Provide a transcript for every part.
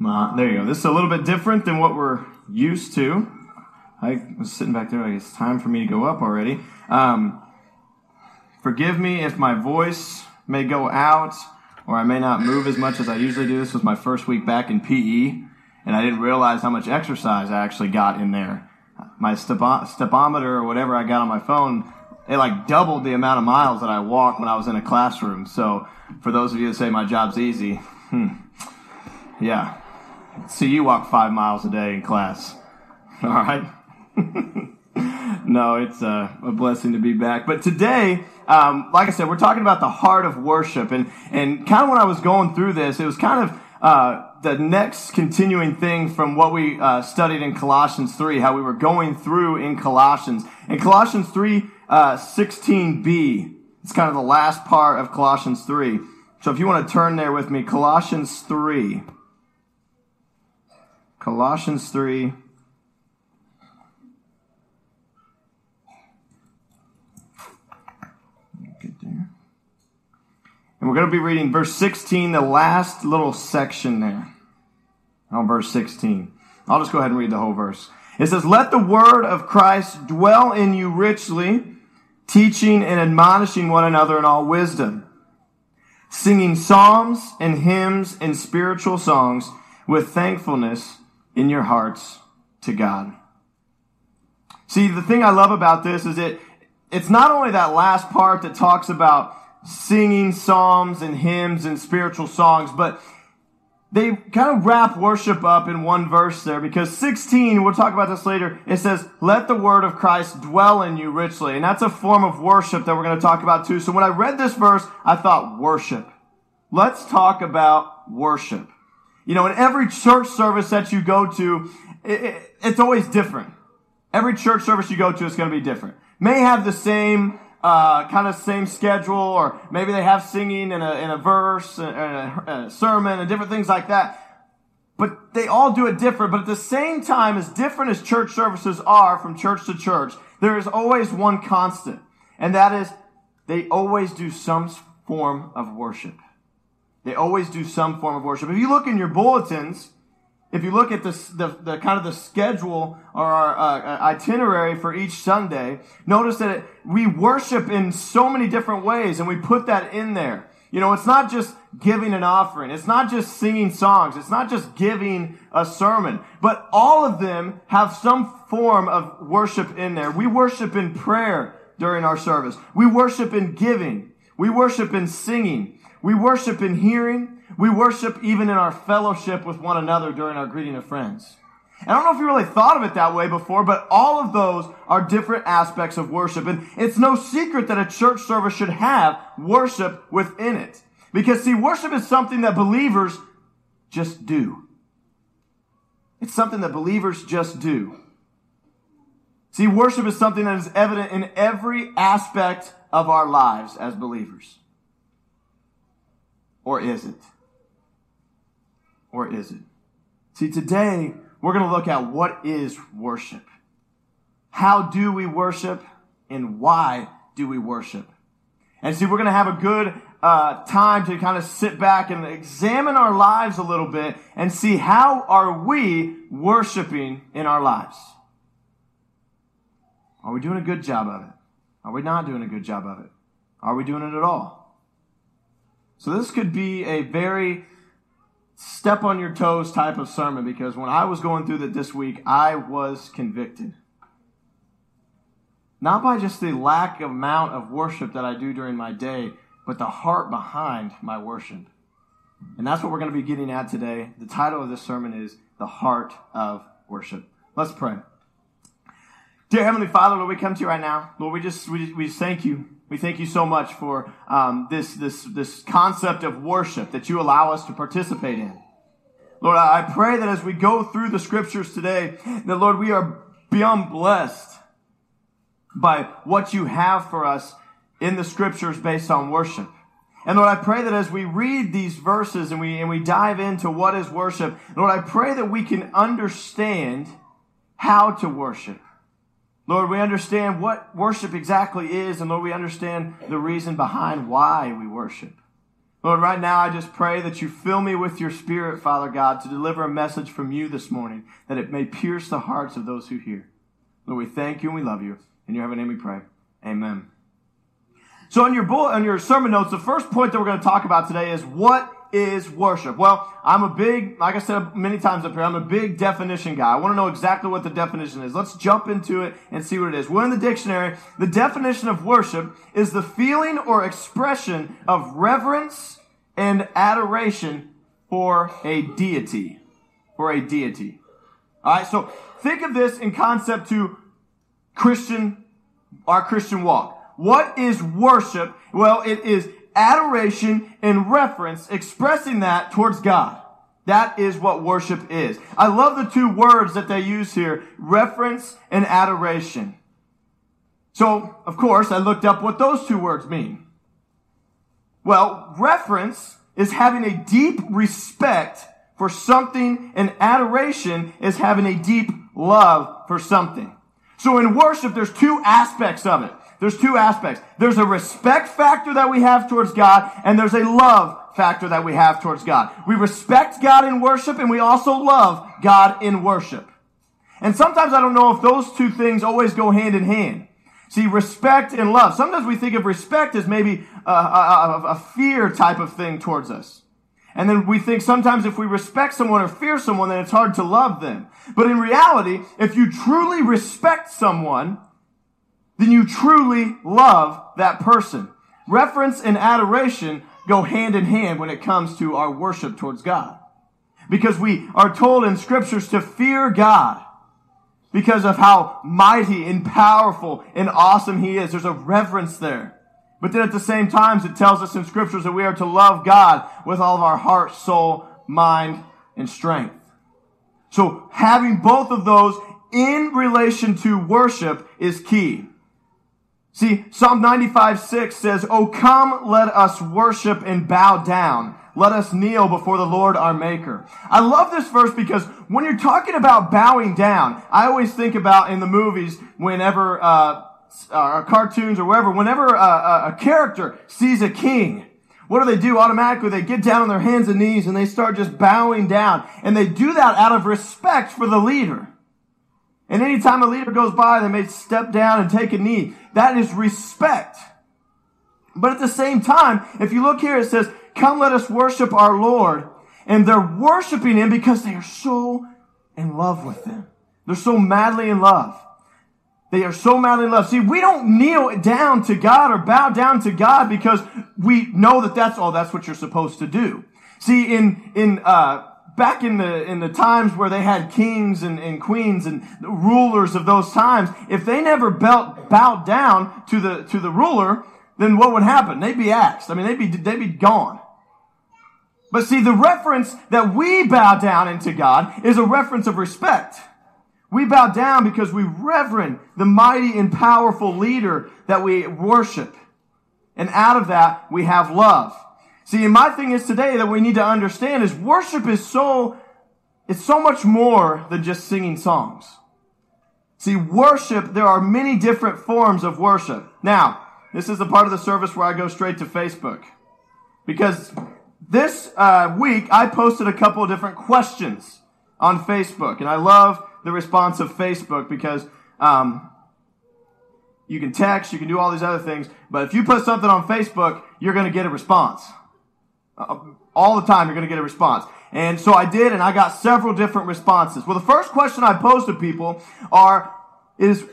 There you go. This is a little bit different than what we're used to. I was sitting back there, like it's time for me to go up already. Um, forgive me if my voice may go out or I may not move as much as I usually do. This was my first week back in PE, and I didn't realize how much exercise I actually got in there. My stepo- stepometer or whatever I got on my phone, it like doubled the amount of miles that I walked when I was in a classroom. So for those of you that say my job's easy, hmm, yeah, See you walk five miles a day in class. All right. no, it's a, a, blessing to be back. But today, um, like I said, we're talking about the heart of worship. And, and kind of when I was going through this, it was kind of uh, the next continuing thing from what we uh, studied in Colossians 3, how we were going through in Colossians. In Colossians 3, uh, 16b, it's kind of the last part of Colossians 3. So if you want to turn there with me, Colossians 3. Colossians 3. Get there. And we're going to be reading verse 16, the last little section there. On verse 16. I'll just go ahead and read the whole verse. It says, Let the word of Christ dwell in you richly, teaching and admonishing one another in all wisdom, singing psalms and hymns and spiritual songs with thankfulness in your hearts to God. See, the thing I love about this is it, it's not only that last part that talks about singing psalms and hymns and spiritual songs, but they kind of wrap worship up in one verse there because 16, we'll talk about this later, it says, let the word of Christ dwell in you richly. And that's a form of worship that we're going to talk about too. So when I read this verse, I thought worship. Let's talk about worship. You know, in every church service that you go to, it, it, it's always different. Every church service you go to is going to be different. May have the same uh, kind of same schedule, or maybe they have singing in a, a verse, and a, a sermon, and different things like that. But they all do it different. But at the same time, as different as church services are from church to church, there is always one constant, and that is they always do some form of worship. They always do some form of worship. If you look in your bulletins, if you look at the, the, the kind of the schedule or our uh, itinerary for each Sunday, notice that it, we worship in so many different ways and we put that in there. You know, it's not just giving an offering. It's not just singing songs. It's not just giving a sermon, but all of them have some form of worship in there. We worship in prayer during our service. We worship in giving. We worship in singing. We worship in hearing. We worship even in our fellowship with one another during our greeting of friends. And I don't know if you really thought of it that way before, but all of those are different aspects of worship. And it's no secret that a church service should have worship within it. Because see, worship is something that believers just do. It's something that believers just do. See, worship is something that is evident in every aspect of our lives as believers. Or is it? Or is it? See, today we're going to look at what is worship. How do we worship and why do we worship? And see, we're going to have a good uh, time to kind of sit back and examine our lives a little bit and see how are we worshiping in our lives. Are we doing a good job of it? Are we not doing a good job of it? Are we doing it at all? So this could be a very step on your toes type of sermon because when I was going through that this week, I was convicted. Not by just the lack of amount of worship that I do during my day, but the heart behind my worship. And that's what we're going to be getting at today. The title of this sermon is The Heart of Worship. Let's pray. Dear Heavenly Father, Lord, we come to you right now. Lord, we just, we, we thank you we thank you so much for um, this, this, this concept of worship that you allow us to participate in. Lord, I pray that as we go through the scriptures today, that Lord, we are beyond blessed by what you have for us in the scriptures based on worship. And Lord, I pray that as we read these verses and we, and we dive into what is worship, Lord, I pray that we can understand how to worship. Lord, we understand what worship exactly is, and Lord, we understand the reason behind why we worship. Lord, right now I just pray that you fill me with your spirit, Father God, to deliver a message from you this morning, that it may pierce the hearts of those who hear. Lord, we thank you and we love you. In your heavenly name we pray. Amen. So on your bullet, on your sermon notes, the first point that we're going to talk about today is what is worship? Well, I'm a big, like I said many times up here, I'm a big definition guy. I want to know exactly what the definition is. Let's jump into it and see what it is. We're in the dictionary. The definition of worship is the feeling or expression of reverence and adoration for a deity. For a deity. Alright, so think of this in concept to Christian, our Christian walk. What is worship? Well, it is adoration and reference, expressing that towards God. That is what worship is. I love the two words that they use here, reference and adoration. So, of course, I looked up what those two words mean. Well, reference is having a deep respect for something and adoration is having a deep love for something. So in worship, there's two aspects of it. There's two aspects. There's a respect factor that we have towards God, and there's a love factor that we have towards God. We respect God in worship, and we also love God in worship. And sometimes I don't know if those two things always go hand in hand. See, respect and love. Sometimes we think of respect as maybe a, a, a, fear type of thing towards us. And then we think sometimes if we respect someone or fear someone, then it's hard to love them. But in reality, if you truly respect someone, then you truly love that person. Reference and adoration go hand in hand when it comes to our worship towards God. Because we are told in scriptures to fear God because of how mighty and powerful and awesome he is. There's a reverence there. But then at the same time, it tells us in scriptures that we are to love God with all of our heart, soul, mind, and strength. So having both of those in relation to worship is key. See, Psalm 95, 6 says, Oh, come, let us worship and bow down. Let us kneel before the Lord our Maker. I love this verse because when you're talking about bowing down, I always think about in the movies whenever, uh, uh, cartoons or wherever, whenever uh, a character sees a king, what do they do? Automatically, they get down on their hands and knees and they start just bowing down. And they do that out of respect for the leader. And anytime a leader goes by, they may step down and take a knee. That is respect. But at the same time, if you look here, it says, come let us worship our Lord. And they're worshiping him because they are so in love with him. They're so madly in love. They are so madly in love. See, we don't kneel down to God or bow down to God because we know that that's all that's what you're supposed to do. See, in, in, uh, back in the in the times where they had kings and, and queens and rulers of those times, if they never belt, bowed down to the to the ruler, then what would happen? They'd be axed. I mean, they'd be they'd be gone. But see, the reference that we bow down into God is a reference of respect. We bow down because we reverend the mighty and powerful leader that we worship. And out of that, we have love. See, my thing is today that we need to understand is worship is so, it's so much more than just singing songs. See, worship, there are many different forms of worship. Now, this is the part of the service where I go straight to Facebook. Because this uh, week, I posted a couple of different questions on Facebook. And I love the response of Facebook because um, you can text, you can do all these other things. But if you put something on Facebook, you're going to get a response. Uh, all the time you're going to get a response. And so I did, and I got several different responses. Well, the first question I posed to people are, is,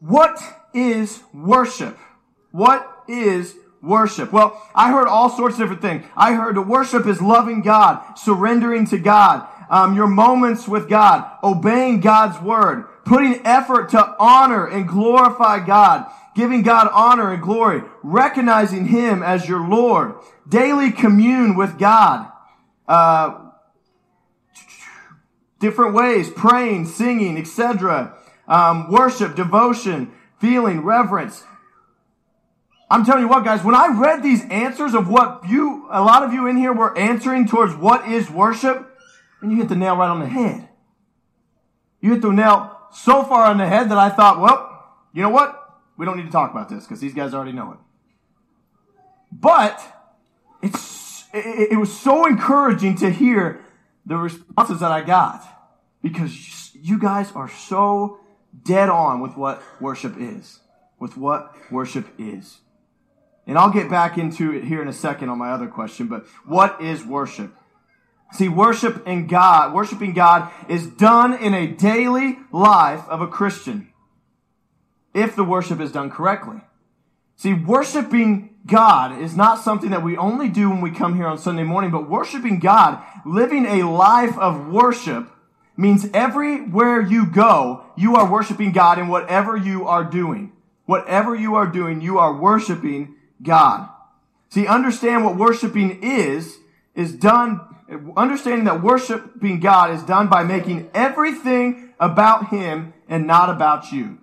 what is worship? What is worship? Well, I heard all sorts of different things. I heard the worship is loving God, surrendering to God, um, your moments with God, obeying God's word, putting effort to honor and glorify God, giving God honor and glory, recognizing Him as your Lord, daily commune with God, uh, different ways, praying, singing, etc., um, worship, devotion, feeling, reverence. I'm telling you what, guys, when I read these answers of what you, a lot of you in here were answering towards what is worship, and you hit the nail right on the head. You hit the nail so far on the head that I thought, well, you know what? We don't need to talk about this because these guys already know it. But it's, it, it was so encouraging to hear the responses that I got because you guys are so dead on with what worship is, with what worship is. And I'll get back into it here in a second on my other question, but what is worship? See, worship in God, worshiping God is done in a daily life of a Christian. If the worship is done correctly. See, worshiping God is not something that we only do when we come here on Sunday morning, but worshiping God, living a life of worship means everywhere you go, you are worshiping God in whatever you are doing. Whatever you are doing, you are worshiping God. See, understand what worshiping is, is done, understanding that worshiping God is done by making everything about Him and not about you.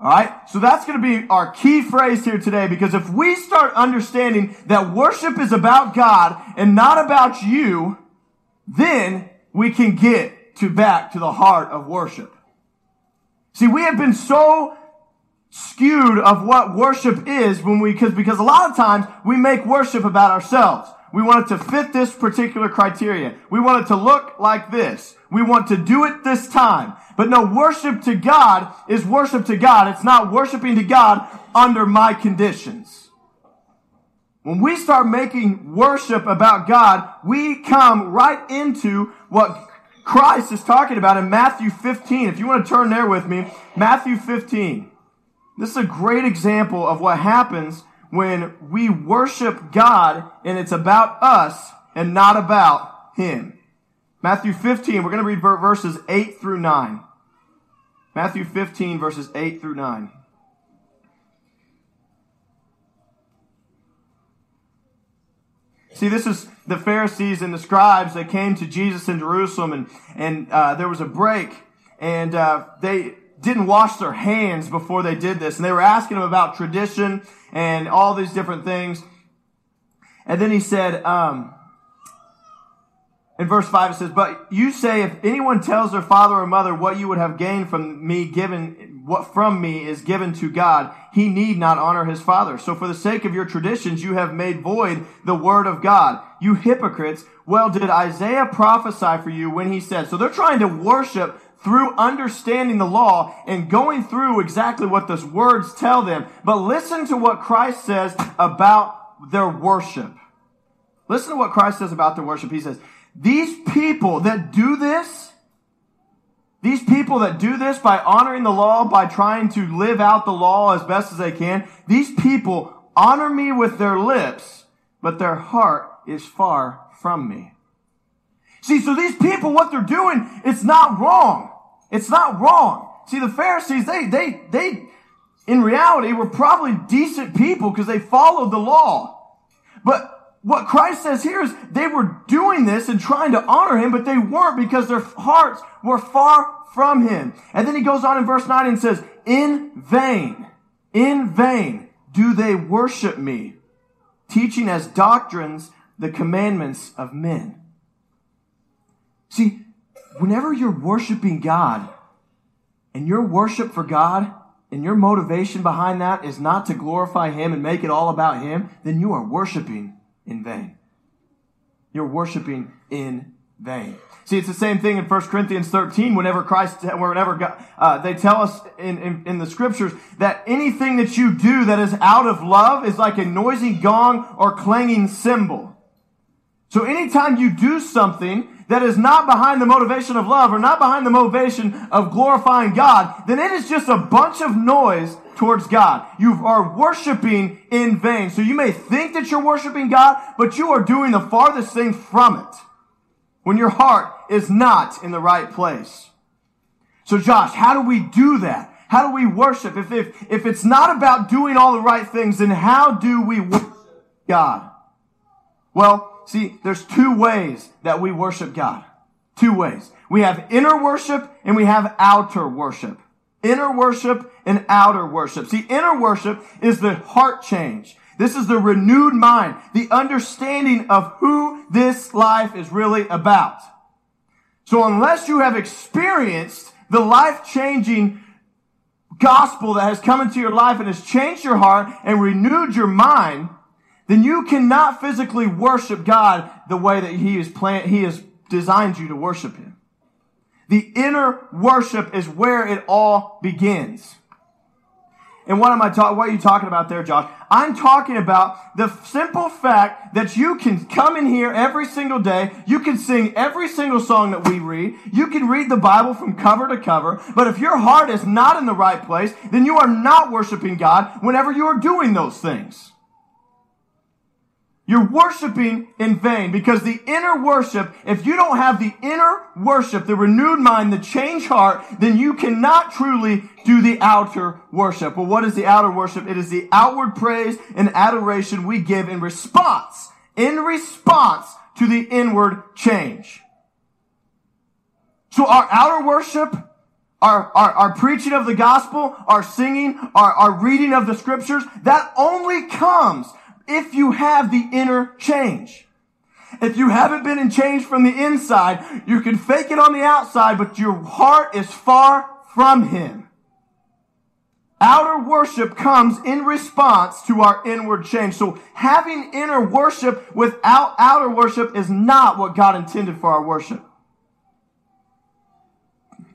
Alright? So that's going to be our key phrase here today because if we start understanding that worship is about God and not about you, then we can get to back to the heart of worship. See, we have been so skewed of what worship is when we, because, because a lot of times we make worship about ourselves. We want it to fit this particular criteria. We want it to look like this. We want to do it this time. But no, worship to God is worship to God. It's not worshiping to God under my conditions. When we start making worship about God, we come right into what Christ is talking about in Matthew 15. If you want to turn there with me, Matthew 15. This is a great example of what happens when we worship God and it's about us and not about Him. Matthew 15, we're going to read verses 8 through 9. Matthew 15, verses 8 through 9. See, this is the Pharisees and the scribes that came to Jesus in Jerusalem, and and uh, there was a break, and uh, they didn't wash their hands before they did this. And they were asking him about tradition and all these different things. And then he said, um, in verse 5 it says, But you say, if anyone tells their father or mother what you would have gained from me given, what from me is given to God, he need not honor his father. So for the sake of your traditions, you have made void the word of God. You hypocrites, well did Isaiah prophesy for you when he said, so they're trying to worship through understanding the law and going through exactly what those words tell them. But listen to what Christ says about their worship. Listen to what Christ says about their worship. He says, these people that do this, these people that do this by honoring the law, by trying to live out the law as best as they can, these people honor me with their lips, but their heart is far from me. See, so these people, what they're doing, it's not wrong. It's not wrong. See, the Pharisees, they, they, they, in reality, were probably decent people because they followed the law. But what Christ says here is they were doing this and trying to honor him, but they weren't because their hearts were far from him. And then he goes on in verse 9 and says, in vain, in vain do they worship me, teaching as doctrines the commandments of men. See, whenever you're worshiping God and your worship for God and your motivation behind that is not to glorify Him and make it all about Him, then you are worshiping in vain. You're worshiping in vain. See, it's the same thing in 1 Corinthians 13 whenever Christ, whenever God, uh, they tell us in, in, in the scriptures that anything that you do that is out of love is like a noisy gong or clanging cymbal. So anytime you do something that is not behind the motivation of love or not behind the motivation of glorifying God, then it is just a bunch of noise towards God. You are worshiping in vain. So you may think that you're worshiping God, but you are doing the farthest thing from it when your heart is not in the right place. So Josh, how do we do that? How do we worship? If, if, if it's not about doing all the right things, then how do we worship God? Well, See, there's two ways that we worship God. Two ways. We have inner worship and we have outer worship. Inner worship and outer worship. See, inner worship is the heart change. This is the renewed mind, the understanding of who this life is really about. So unless you have experienced the life changing gospel that has come into your life and has changed your heart and renewed your mind, then you cannot physically worship God the way that He is planned, He has designed you to worship Him. The inner worship is where it all begins. And what am I talking, what are you talking about there, Josh? I'm talking about the simple fact that you can come in here every single day. You can sing every single song that we read. You can read the Bible from cover to cover. But if your heart is not in the right place, then you are not worshiping God whenever you are doing those things. You're worshiping in vain because the inner worship, if you don't have the inner worship, the renewed mind, the changed heart, then you cannot truly do the outer worship. Well, what is the outer worship? It is the outward praise and adoration we give in response, in response to the inward change. So our outer worship, our, our, our preaching of the gospel, our singing, our, our reading of the scriptures, that only comes if you have the inner change. If you haven't been in change from the inside, you can fake it on the outside, but your heart is far from Him. Outer worship comes in response to our inward change. So having inner worship without outer worship is not what God intended for our worship.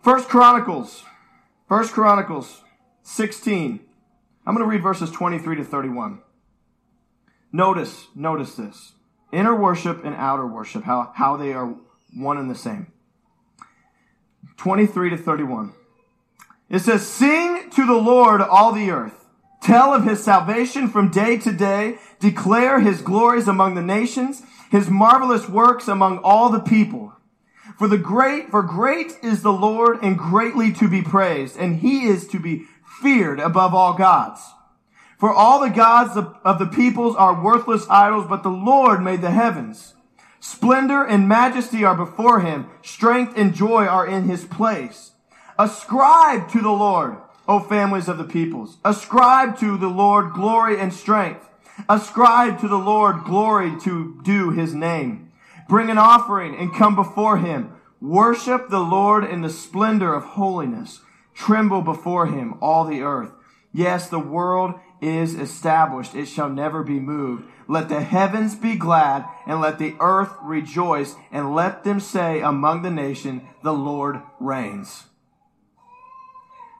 First Chronicles, First Chronicles 16. I'm going to read verses 23 to 31. Notice, notice this. Inner worship and outer worship, how, how they are one and the same. 23 to 31. It says, Sing to the Lord all the earth. Tell of his salvation from day to day. Declare his glories among the nations, his marvelous works among all the people. For the great, for great is the Lord and greatly to be praised, and he is to be feared above all gods. For all the gods of the peoples are worthless idols, but the Lord made the heavens. Splendor and majesty are before him. Strength and joy are in his place. Ascribe to the Lord, O families of the peoples. Ascribe to the Lord glory and strength. Ascribe to the Lord glory to do his name. Bring an offering and come before him. Worship the Lord in the splendor of holiness. Tremble before him, all the earth. Yes, the world is established. It shall never be moved. Let the heavens be glad and let the earth rejoice and let them say among the nation, the Lord reigns.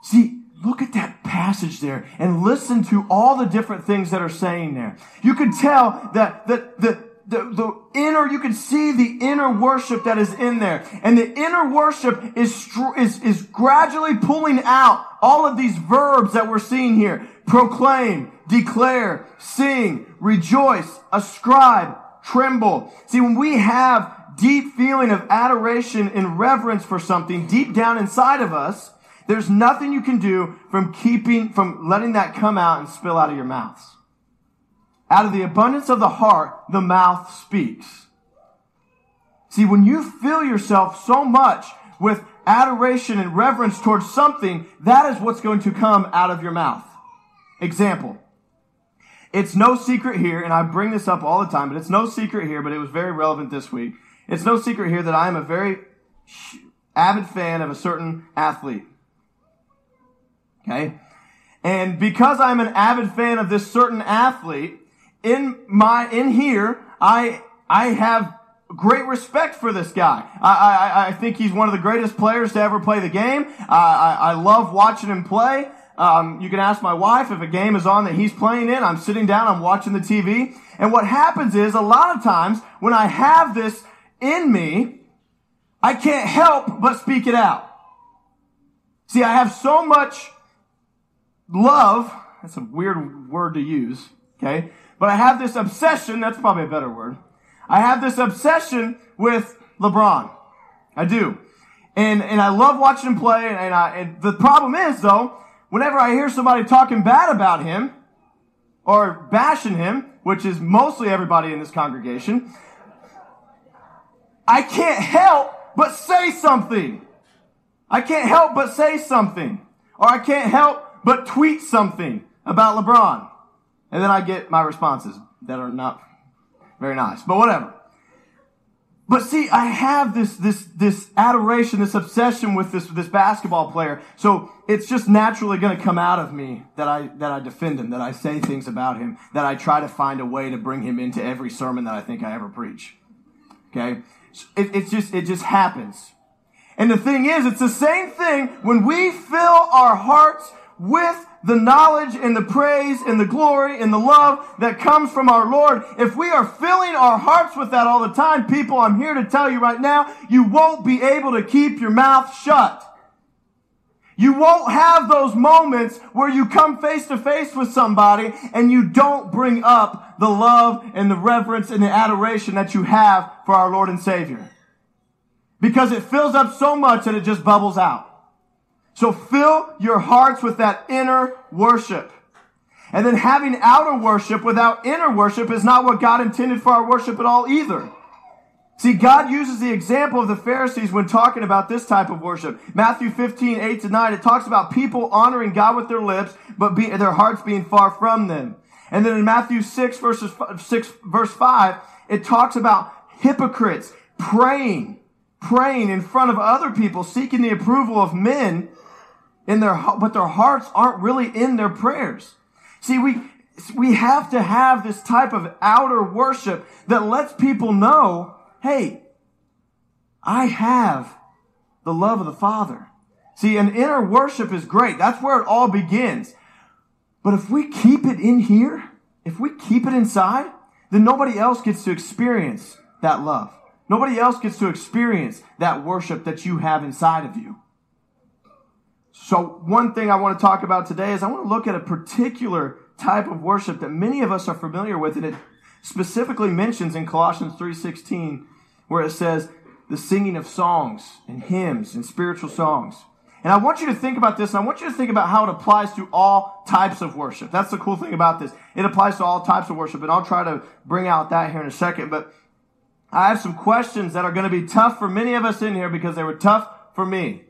See, look at that passage there and listen to all the different things that are saying there. You can tell that, that, the the, the inner, you can see the inner worship that is in there. And the inner worship is, is, is gradually pulling out all of these verbs that we're seeing here. Proclaim, declare, sing, rejoice, ascribe, tremble. See, when we have deep feeling of adoration and reverence for something deep down inside of us, there's nothing you can do from keeping, from letting that come out and spill out of your mouths. Out of the abundance of the heart, the mouth speaks. See, when you fill yourself so much with adoration and reverence towards something, that is what's going to come out of your mouth. Example. It's no secret here, and I bring this up all the time, but it's no secret here, but it was very relevant this week. It's no secret here that I am a very avid fan of a certain athlete. Okay? And because I'm an avid fan of this certain athlete, in my, in here, I, I have great respect for this guy. I, I, I think he's one of the greatest players to ever play the game. I, I, I love watching him play. Um, you can ask my wife if a game is on that he's playing in. I'm sitting down, I'm watching the TV. And what happens is a lot of times when I have this in me, I can't help but speak it out. See, I have so much love. That's a weird word to use. Okay. But I have this obsession, that's probably a better word. I have this obsession with LeBron. I do. And, and I love watching him play. And, I, and the problem is though, whenever I hear somebody talking bad about him, or bashing him, which is mostly everybody in this congregation, I can't help but say something. I can't help but say something. Or I can't help but tweet something about LeBron. And then I get my responses that are not very nice, but whatever. But see, I have this, this, this adoration, this obsession with this, this basketball player. So it's just naturally going to come out of me that I, that I defend him, that I say things about him, that I try to find a way to bring him into every sermon that I think I ever preach. Okay? It, it's just, it just happens. And the thing is, it's the same thing when we fill our hearts with the knowledge and the praise and the glory and the love that comes from our Lord, if we are filling our hearts with that all the time, people, I'm here to tell you right now, you won't be able to keep your mouth shut. You won't have those moments where you come face to face with somebody and you don't bring up the love and the reverence and the adoration that you have for our Lord and Savior. Because it fills up so much that it just bubbles out. So fill your hearts with that inner worship. And then having outer worship without inner worship is not what God intended for our worship at all either. See, God uses the example of the Pharisees when talking about this type of worship. Matthew 15, 8 to 9, it talks about people honoring God with their lips, but be, their hearts being far from them. And then in Matthew 6, verses, 6, verse 5, it talks about hypocrites praying, praying in front of other people, seeking the approval of men, in their, but their hearts aren't really in their prayers. See, we, we have to have this type of outer worship that lets people know, hey, I have the love of the Father. See, an inner worship is great. That's where it all begins. But if we keep it in here, if we keep it inside, then nobody else gets to experience that love. Nobody else gets to experience that worship that you have inside of you. So one thing I want to talk about today is I want to look at a particular type of worship that many of us are familiar with and it specifically mentions in Colossians 3:16 where it says the singing of songs and hymns and spiritual songs. And I want you to think about this and I want you to think about how it applies to all types of worship. That's the cool thing about this. It applies to all types of worship and I'll try to bring out that here in a second, but I have some questions that are going to be tough for many of us in here because they were tough for me.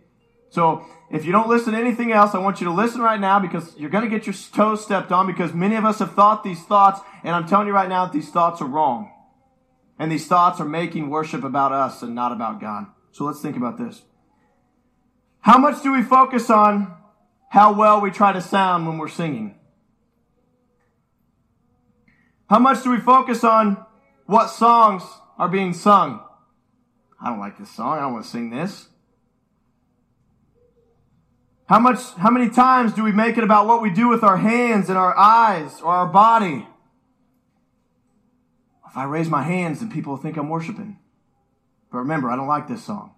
So if you don't listen to anything else, I want you to listen right now because you're going to get your toes stepped on because many of us have thought these thoughts, and I'm telling you right now that these thoughts are wrong. And these thoughts are making worship about us and not about God. So let's think about this. How much do we focus on how well we try to sound when we're singing? How much do we focus on what songs are being sung? I don't like this song. I don't want to sing this. How much, how many times do we make it about what we do with our hands and our eyes or our body? If I raise my hands, then people think I'm worshiping. But remember, I don't like this song.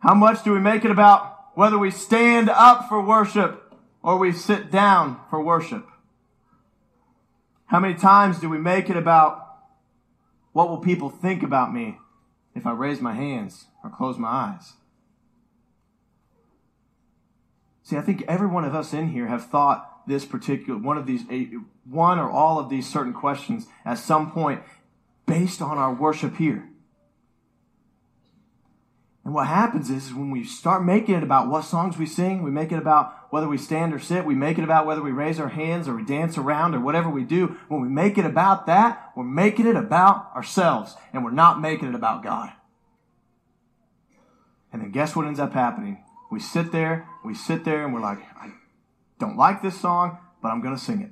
How much do we make it about whether we stand up for worship or we sit down for worship? How many times do we make it about what will people think about me if I raise my hands or close my eyes. See, I think every one of us in here have thought this particular one of these one or all of these certain questions at some point based on our worship here. And what happens is, when we start making it about what songs we sing, we make it about whether we stand or sit, we make it about whether we raise our hands or we dance around or whatever we do. When we make it about that, we're making it about ourselves and we're not making it about God. And then guess what ends up happening? We sit there, we sit there and we're like, I don't like this song, but I'm going to sing it.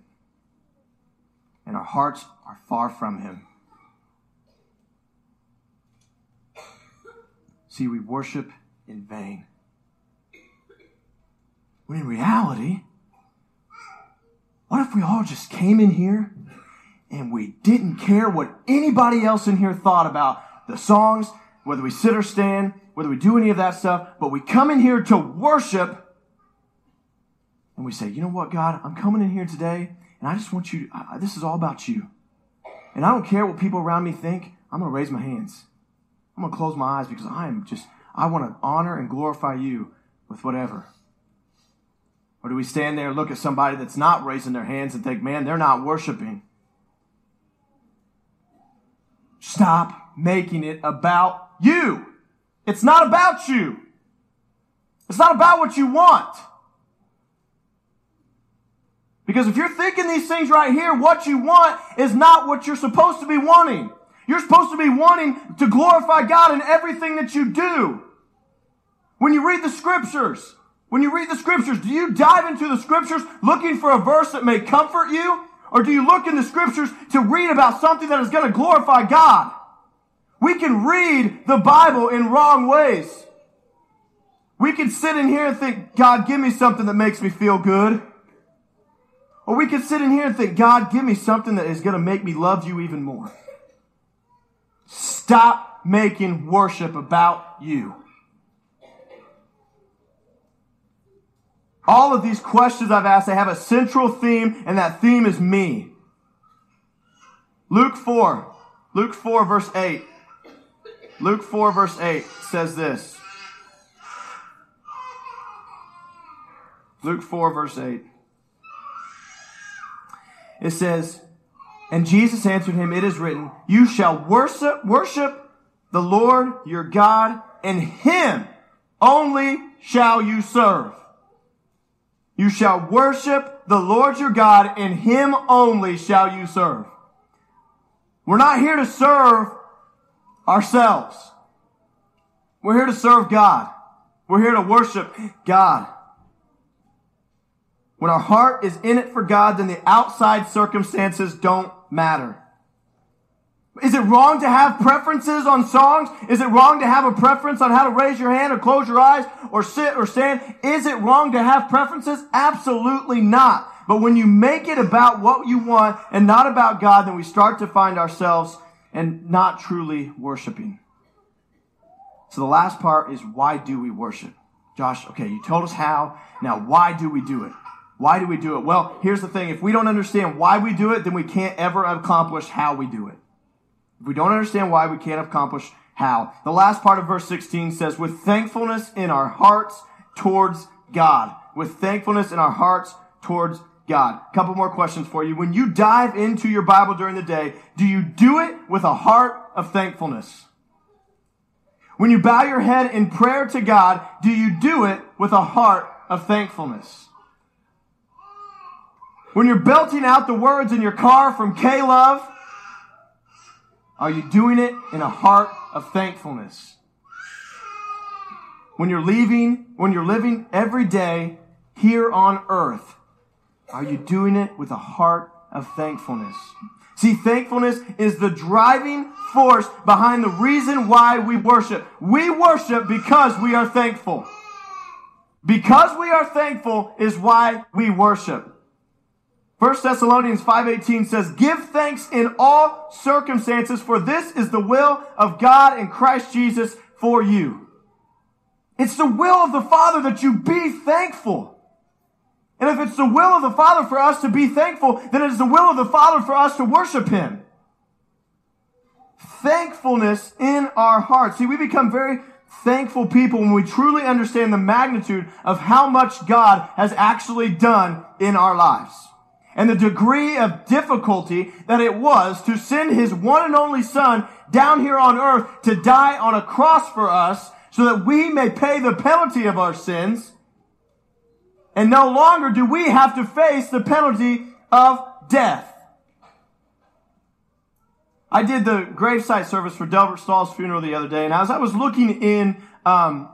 And our hearts are far from Him. See, we worship in vain. When in reality, what if we all just came in here and we didn't care what anybody else in here thought about the songs, whether we sit or stand, whether we do any of that stuff, but we come in here to worship and we say, you know what, God, I'm coming in here today and I just want you, to, this is all about you. And I don't care what people around me think. I'm going to raise my hands. I'm going to close my eyes because I am just, I want to honor and glorify you with whatever. Or do we stand there and look at somebody that's not raising their hands and think, man, they're not worshiping? Stop making it about you. It's not about you. It's not about what you want. Because if you're thinking these things right here, what you want is not what you're supposed to be wanting. You're supposed to be wanting to glorify God in everything that you do. When you read the scriptures, when you read the scriptures, do you dive into the scriptures looking for a verse that may comfort you? Or do you look in the scriptures to read about something that is going to glorify God? We can read the Bible in wrong ways. We can sit in here and think, God, give me something that makes me feel good. Or we can sit in here and think, God, give me something that is going to make me love you even more. Stop making worship about you. All of these questions I've asked, they have a central theme, and that theme is me. Luke 4, Luke 4, verse 8. Luke 4, verse 8 says this. Luke 4, verse 8. It says, And Jesus answered him, It is written, You shall worship, worship the Lord your God, and him only shall you serve. You shall worship the Lord your God, and him only shall you serve. We're not here to serve ourselves. We're here to serve God. We're here to worship God. When our heart is in it for God, then the outside circumstances don't matter. Is it wrong to have preferences on songs? Is it wrong to have a preference on how to raise your hand or close your eyes or sit or stand? Is it wrong to have preferences? Absolutely not. But when you make it about what you want and not about God, then we start to find ourselves and not truly worshiping. So the last part is why do we worship? Josh, okay, you told us how. Now, why do we do it? Why do we do it? Well, here's the thing. If we don't understand why we do it, then we can't ever accomplish how we do it. If we don't understand why, we can't accomplish how. The last part of verse 16 says, with thankfulness in our hearts towards God. With thankfulness in our hearts towards God. A couple more questions for you. When you dive into your Bible during the day, do you do it with a heart of thankfulness? When you bow your head in prayer to God, do you do it with a heart of thankfulness? When you're belting out the words in your car from K-Love, are you doing it in a heart of thankfulness? When you're leaving, when you're living every day here on earth, are you doing it with a heart of thankfulness? See, thankfulness is the driving force behind the reason why we worship. We worship because we are thankful. Because we are thankful is why we worship. 1 Thessalonians 5:18 says, "Give thanks in all circumstances, for this is the will of God in Christ Jesus for you." It's the will of the Father that you be thankful. And if it's the will of the Father for us to be thankful, then it is the will of the Father for us to worship Him. Thankfulness in our hearts. See, we become very thankful people when we truly understand the magnitude of how much God has actually done in our lives and the degree of difficulty that it was to send his one and only son down here on earth to die on a cross for us so that we may pay the penalty of our sins. And no longer do we have to face the penalty of death. I did the gravesite service for Delbert Stahl's funeral the other day, and as I was looking in um,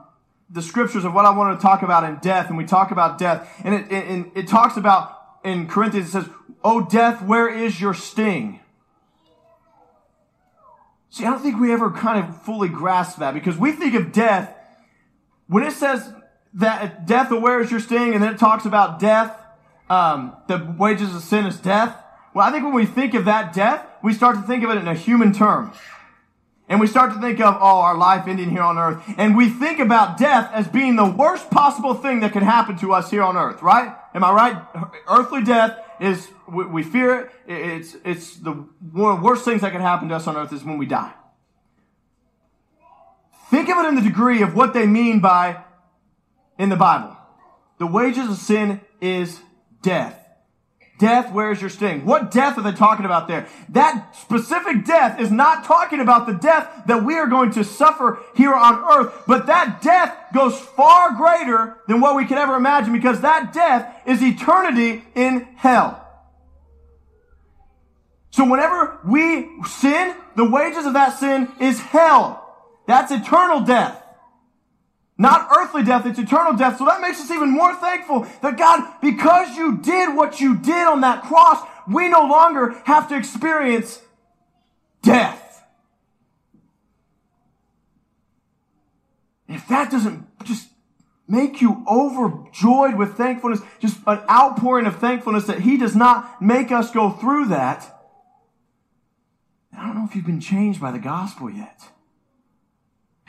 the scriptures of what I wanted to talk about in death, and we talk about death, and it, it, it talks about in Corinthians, it says, Oh, death, where is your sting? See, I don't think we ever kind of fully grasp that because we think of death, when it says that death, where is your sting, and then it talks about death, um, the wages of sin is death. Well, I think when we think of that death, we start to think of it in a human term. And we start to think of, oh, our life ending here on earth. And we think about death as being the worst possible thing that can happen to us here on earth, right? Am I right? Earthly death is, we, fear it. It's, it's the worst things that can happen to us on earth is when we die. Think of it in the degree of what they mean by in the Bible. The wages of sin is death. Death, where's your sting? What death are they talking about there? That specific death is not talking about the death that we are going to suffer here on earth, but that death goes far greater than what we can ever imagine because that death is eternity in hell. So whenever we sin, the wages of that sin is hell. That's eternal death. Not earthly death, it's eternal death. So that makes us even more thankful that God, because you did what you did on that cross, we no longer have to experience death. If that doesn't just make you overjoyed with thankfulness, just an outpouring of thankfulness that He does not make us go through that, I don't know if you've been changed by the gospel yet.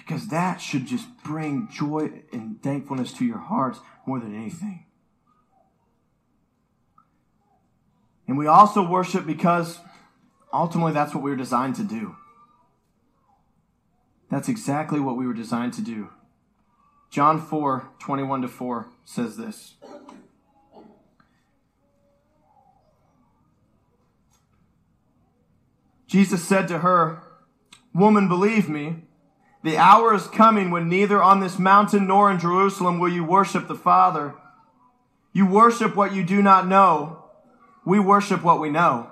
Because that should just bring joy and thankfulness to your hearts more than anything. And we also worship because ultimately that's what we were designed to do. That's exactly what we were designed to do. John 4 21 to 4 says this. Jesus said to her, Woman, believe me the hour is coming when neither on this mountain nor in Jerusalem will you worship the Father. You worship what you do not know. We worship what we know.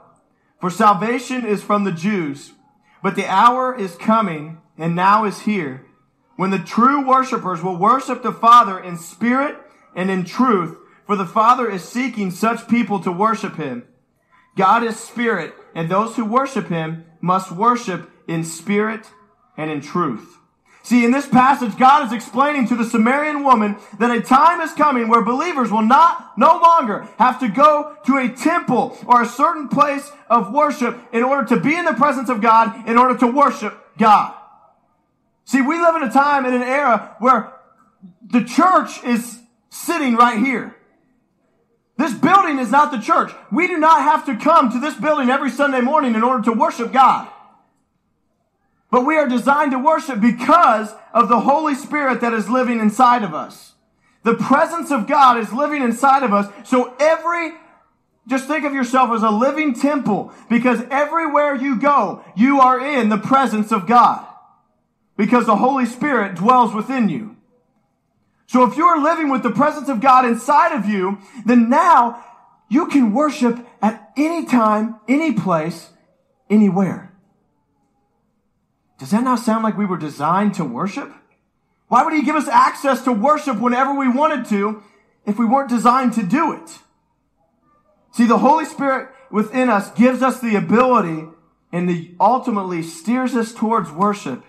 For salvation is from the Jews. But the hour is coming and now is here when the true worshipers will worship the Father in spirit and in truth. For the Father is seeking such people to worship him. God is spirit and those who worship him must worship in spirit and in truth. See, in this passage, God is explaining to the Samaritan woman that a time is coming where believers will not, no longer have to go to a temple or a certain place of worship in order to be in the presence of God, in order to worship God. See, we live in a time in an era where the church is sitting right here. This building is not the church. We do not have to come to this building every Sunday morning in order to worship God. But we are designed to worship because of the Holy Spirit that is living inside of us. The presence of God is living inside of us. So every, just think of yourself as a living temple because everywhere you go, you are in the presence of God because the Holy Spirit dwells within you. So if you're living with the presence of God inside of you, then now you can worship at any time, any place, anywhere. Does that not sound like we were designed to worship? Why would he give us access to worship whenever we wanted to if we weren't designed to do it? See, the Holy Spirit within us gives us the ability and the, ultimately steers us towards worship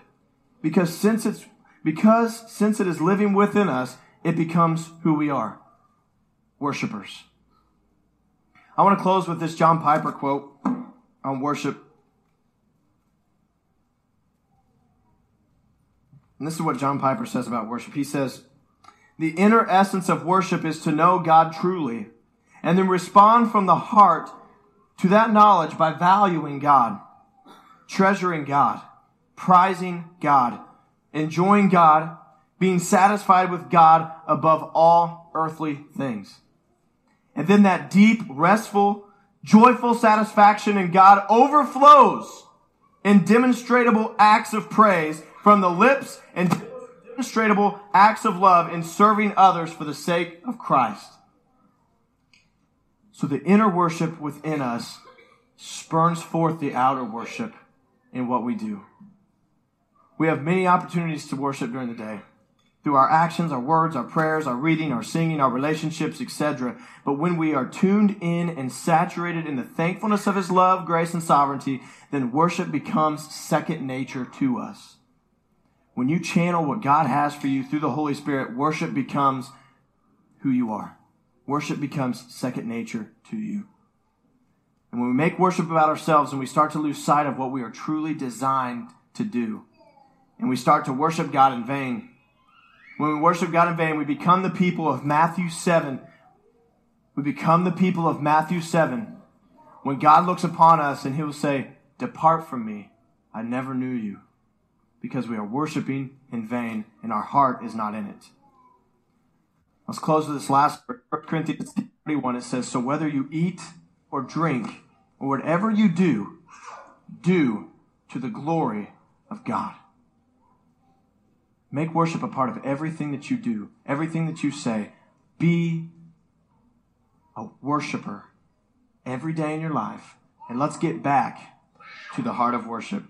because since it's, because since it is living within us, it becomes who we are. Worshippers. I want to close with this John Piper quote on worship And this is what John Piper says about worship. He says, The inner essence of worship is to know God truly and then respond from the heart to that knowledge by valuing God, treasuring God, prizing God, enjoying God, being satisfied with God above all earthly things. And then that deep, restful, joyful satisfaction in God overflows in demonstrable acts of praise from the lips and demonstrable acts of love in serving others for the sake of Christ. So the inner worship within us spurns forth the outer worship in what we do. We have many opportunities to worship during the day through our actions, our words, our prayers, our reading, our singing, our relationships, etc. But when we are tuned in and saturated in the thankfulness of His love, grace, and sovereignty, then worship becomes second nature to us. When you channel what God has for you through the Holy Spirit, worship becomes who you are. Worship becomes second nature to you. And when we make worship about ourselves and we start to lose sight of what we are truly designed to do, and we start to worship God in vain, when we worship God in vain, we become the people of Matthew 7. We become the people of Matthew 7. When God looks upon us and he will say, Depart from me, I never knew you because we are worshiping in vain and our heart is not in it. Let's close with this last 1 Corinthians 31. It says, So whether you eat or drink or whatever you do, do to the glory of God. Make worship a part of everything that you do, everything that you say. Be a worshiper every day in your life. And let's get back to the heart of worship.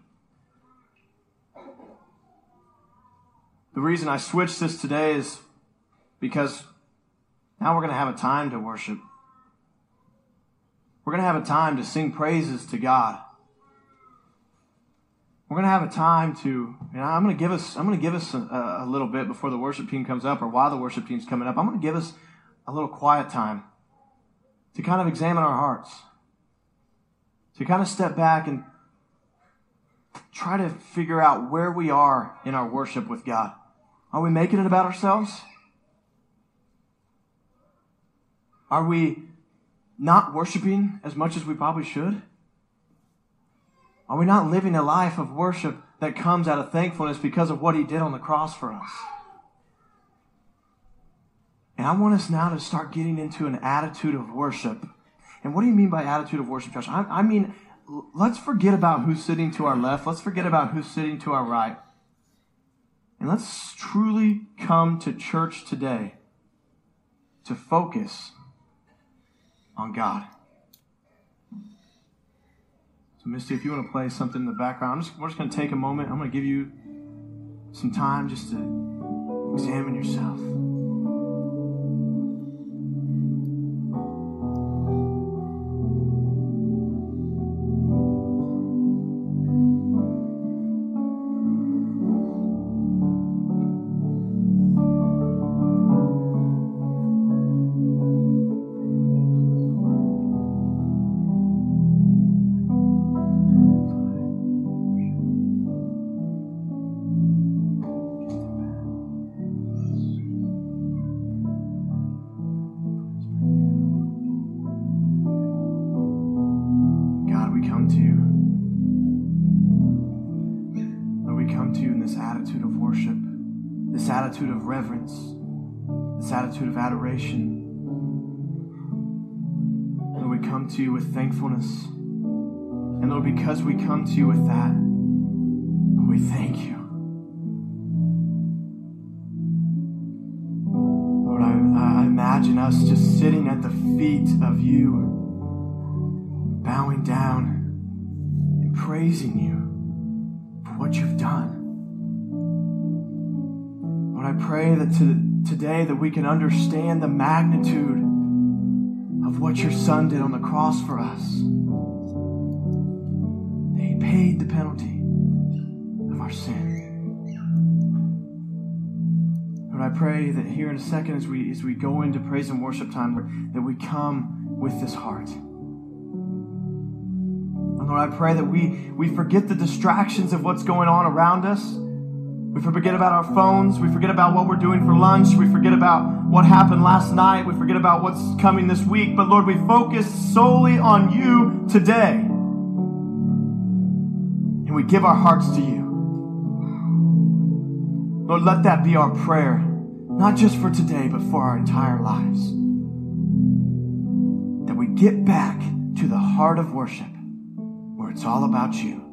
The reason I switched this today is because now we're going to have a time to worship. We're going to have a time to sing praises to God. We're going to have a time to, you know, I'm going to give us, I'm going to give us a, a little bit before the worship team comes up or while the worship team's coming up. I'm going to give us a little quiet time to kind of examine our hearts, to kind of step back and try to figure out where we are in our worship with God. Are we making it about ourselves? Are we not worshiping as much as we probably should? Are we not living a life of worship that comes out of thankfulness because of what He did on the cross for us? And I want us now to start getting into an attitude of worship. And what do you mean by attitude of worship, Josh? I, I mean, let's forget about who's sitting to our left. Let's forget about who's sitting to our right. And let's truly come to church today to focus on God. So, Misty, if you want to play something in the background, just, we're just going to take a moment. I'm going to give you some time just to examine yourself. Praising you for what you've done. Lord, I pray that to, today that we can understand the magnitude of what your son did on the cross for us. That he paid the penalty of our sin. Lord, I pray that here in a second as we as we go into praise and worship time, that we come with this heart. Lord, I pray that we, we forget the distractions of what's going on around us we forget about our phones. We forget about what we're doing for lunch. We forget about what happened last night. We forget about what's coming this week. But Lord, we focus solely on you today. And we give our hearts to you. Lord, let that be our prayer, not just for today, but for our entire lives. That we get back to the heart of worship it's all about you.